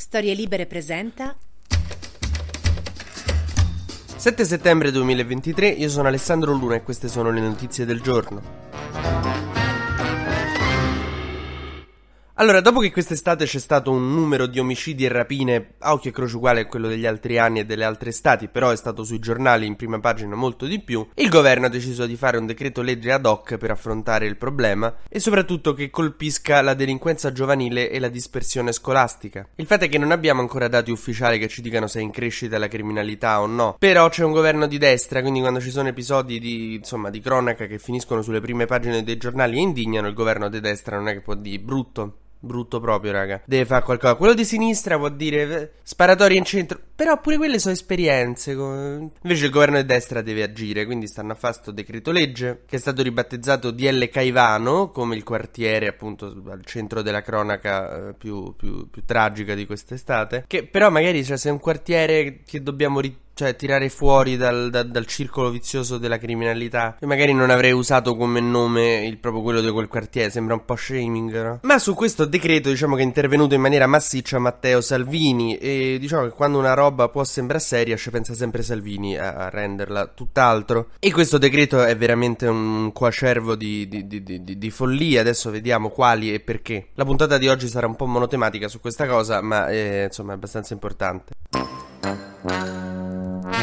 Storie Libere presenta 7 settembre 2023, io sono Alessandro Luna e queste sono le notizie del giorno. Allora, dopo che quest'estate c'è stato un numero di omicidi e rapine a occhio e croce uguale a quello degli altri anni e delle altre estati, però è stato sui giornali in prima pagina molto di più, il governo ha deciso di fare un decreto legge ad hoc per affrontare il problema e soprattutto che colpisca la delinquenza giovanile e la dispersione scolastica. Il fatto è che non abbiamo ancora dati ufficiali che ci dicano se è in crescita la criminalità o no, però c'è un governo di destra, quindi quando ci sono episodi di, insomma, di cronaca che finiscono sulle prime pagine dei giornali e indignano, il governo di destra non è che può dire brutto. Brutto proprio, raga. Deve fare qualcosa. Quello di sinistra può dire eh, sparatori in centro. Però pure quelle sono esperienze. Invece il governo di destra deve agire. Quindi stanno a fare sto decreto legge. Che è stato ribattezzato DL Caivano. Come il quartiere, appunto, al centro della cronaca eh, più, più, più tragica di quest'estate. Che però magari, cioè, se è un quartiere che dobbiamo rit- cioè tirare fuori dal, dal, dal, circolo vizioso della criminalità. E magari non avrei usato come nome il proprio quello di quel quartiere, sembra un po' shaming, no? Ma su questo decreto diciamo che è intervenuto in maniera massiccia Matteo Salvini e diciamo che quando una roba può sembrare seria ci pensa sempre Salvini a, a renderla tutt'altro. E questo decreto è veramente un coacervo di, di, di, di, follia, adesso vediamo quali e perché. La puntata di oggi sarà un po' monotematica su questa cosa, ma è, insomma è abbastanza importante.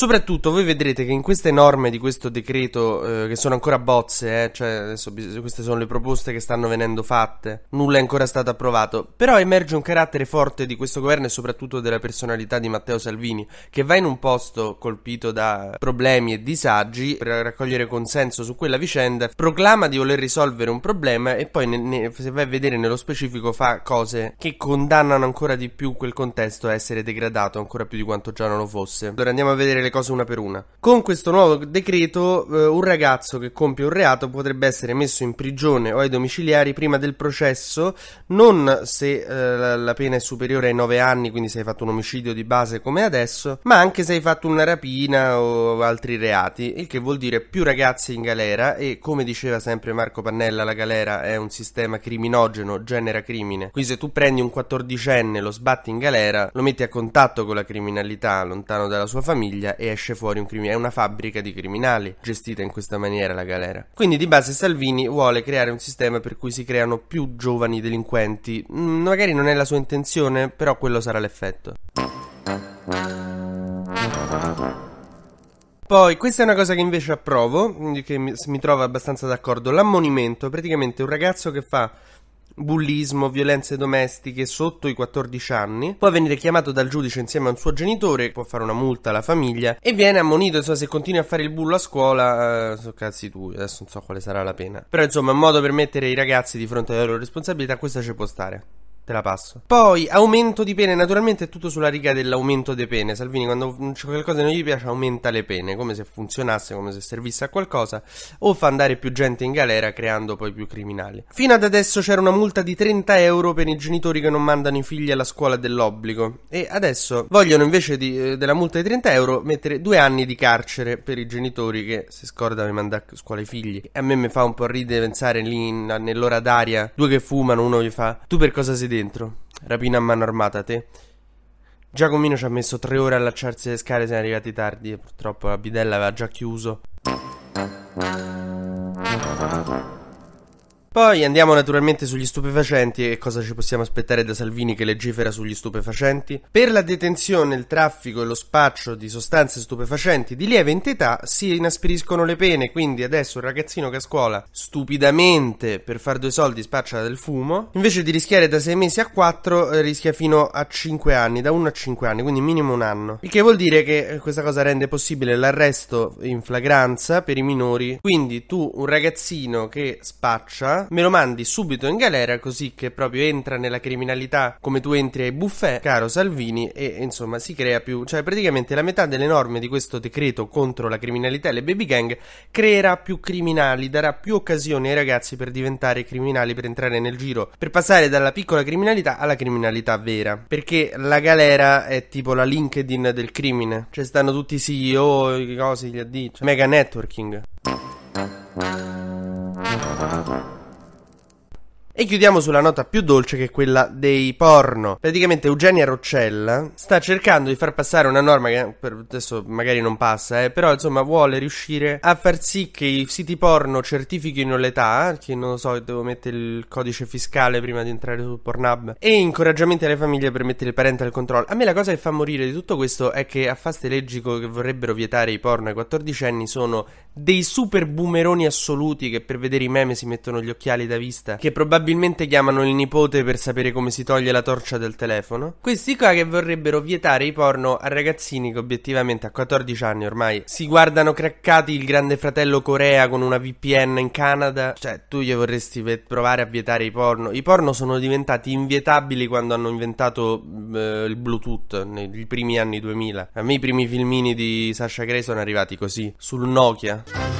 Soprattutto voi vedrete che in queste norme di questo decreto, eh, che sono ancora bozze, eh, cioè adesso queste sono le proposte che stanno venendo fatte, nulla è ancora stato approvato, però emerge un carattere forte di questo governo e soprattutto della personalità di Matteo Salvini, che va in un posto colpito da problemi e disagi per raccogliere consenso su quella vicenda, proclama di voler risolvere un problema e poi ne, ne, se vai a vedere nello specifico fa cose che condannano ancora di più quel contesto a essere degradato ancora più di quanto già non lo fosse. Allora andiamo a vedere le le cose una per una. Con questo nuovo decreto, eh, un ragazzo che compie un reato potrebbe essere messo in prigione o ai domiciliari prima del processo, non se eh, la pena è superiore ai 9 anni, quindi se hai fatto un omicidio di base come adesso, ma anche se hai fatto una rapina o altri reati, il che vuol dire più ragazzi in galera e come diceva sempre Marco Pannella, la galera è un sistema criminogeno, genera crimine. Quindi se tu prendi un quattordicenne, lo sbatti in galera, lo metti a contatto con la criminalità, lontano dalla sua famiglia e esce fuori un criminale. È una fabbrica di criminali gestita in questa maniera la galera. Quindi di base Salvini vuole creare un sistema per cui si creano più giovani delinquenti. Mm, magari non è la sua intenzione, però quello sarà l'effetto. Poi, questa è una cosa che invece approvo, che mi, mi trova abbastanza d'accordo. L'ammonimento, praticamente un ragazzo che fa bullismo, violenze domestiche sotto i 14 anni, può venire chiamato dal giudice insieme a un suo genitore, può fare una multa alla famiglia e viene ammonito, insomma, se continui a fare il bullo a scuola, eh, so cazzi tu, adesso non so quale sarà la pena. Però insomma, un modo per mettere i ragazzi di fronte alle loro responsabilità, questa ci può stare te la passo. Poi, aumento di pene, naturalmente è tutto sulla riga dell'aumento di pene. Salvini, quando c'è qualcosa che non gli piace, aumenta le pene, come se funzionasse, come se servisse a qualcosa, o fa andare più gente in galera, creando poi più criminali. Fino ad adesso c'era una multa di 30 euro per i genitori che non mandano i figli alla scuola dell'obbligo. E adesso vogliono, invece di, eh, della multa di 30 euro, mettere due anni di carcere per i genitori che si scordano di mandare a scuola i figli. E a me mi fa un po' ridere pensare lì in, nell'ora d'aria, due che fumano, uno gli fa, tu per cosa sei dentro. Rapina a mano armata, te. Giacomino ci ha messo tre ore a allacciarsi le scale, siamo arrivati tardi e purtroppo la bidella aveva già chiuso. Poi andiamo naturalmente sugli stupefacenti e cosa ci possiamo aspettare da Salvini che legifera sugli stupefacenti. Per la detenzione, il traffico e lo spaccio di sostanze stupefacenti di lieve entità si inasperiscono le pene, quindi adesso un ragazzino che a scuola stupidamente per far due soldi spaccia del fumo, invece di rischiare da 6 mesi a 4 eh, rischia fino a 5 anni, da 1 a 5 anni, quindi minimo un anno. Il che vuol dire che eh, questa cosa rende possibile l'arresto in flagranza per i minori. Quindi tu, un ragazzino che spaccia me lo mandi subito in galera così che proprio entra nella criminalità come tu entri ai buffet, caro Salvini, e insomma si crea più, cioè praticamente la metà delle norme di questo decreto contro la criminalità e le baby gang creerà più criminali, darà più occasioni ai ragazzi per diventare criminali, per entrare nel giro, per passare dalla piccola criminalità alla criminalità vera, perché la galera è tipo la LinkedIn del crimine, cioè stanno tutti i CEO, i cose, gli addici, cioè mega networking. E chiudiamo sulla nota più dolce che è quella dei porno. Praticamente Eugenia Roccella sta cercando di far passare una norma che adesso magari non passa, eh, però insomma vuole riuscire a far sì che i siti porno certifichino l'età, che non lo so, devo mettere il codice fiscale prima di entrare su Pornhub, e incoraggiamenti alle famiglie per mettere il parente al controllo. A me la cosa che fa morire di tutto questo è che a faste leggi che vorrebbero vietare i porno ai 14 anni sono dei super boomeroni assoluti che per vedere i meme si mettono gli occhiali da vista, che probabilmente chiamano il nipote per sapere come si toglie la torcia del telefono. Questi qua che vorrebbero vietare i porno a ragazzini che obiettivamente a 14 anni ormai si guardano craccati il grande fratello Corea con una VPN in Canada. Cioè, tu gli vorresti provare a vietare i porno. I porno sono diventati invietabili quando hanno inventato eh, il Bluetooth nei primi anni 2000. A me i primi filmini di Sasha Grey sono arrivati così, sul Nokia.